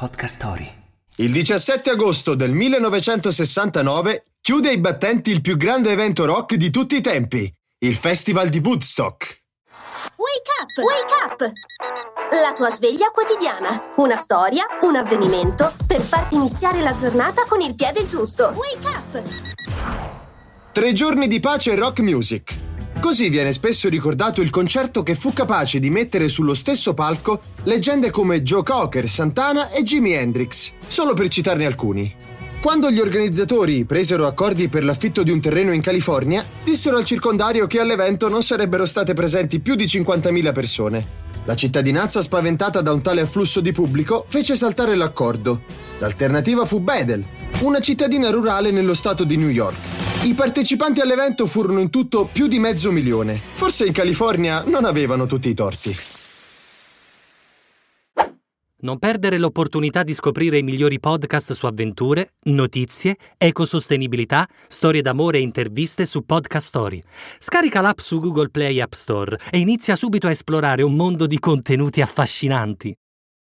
Podcast Story. Il 17 agosto del 1969 chiude ai battenti il più grande evento rock di tutti i tempi, il Festival di Woodstock. Wake up! Wake up! La tua sveglia quotidiana. Una storia, un avvenimento per farti iniziare la giornata con il piede giusto. Wake up! Tre giorni di pace e rock music. Così viene spesso ricordato il concerto che fu capace di mettere sullo stesso palco leggende come Joe Cocker, Santana e Jimi Hendrix, solo per citarne alcuni. Quando gli organizzatori presero accordi per l'affitto di un terreno in California, dissero al circondario che all'evento non sarebbero state presenti più di 50.000 persone. La cittadinanza, spaventata da un tale afflusso di pubblico, fece saltare l'accordo. L'alternativa fu Bethel, una cittadina rurale nello stato di New York. I partecipanti all'evento furono in tutto più di mezzo milione. Forse in California non avevano tutti i torti. Non perdere l'opportunità di scoprire i migliori podcast su avventure, notizie, ecosostenibilità, storie d'amore e interviste su Podcast Story. Scarica l'app su Google Play App Store e inizia subito a esplorare un mondo di contenuti affascinanti.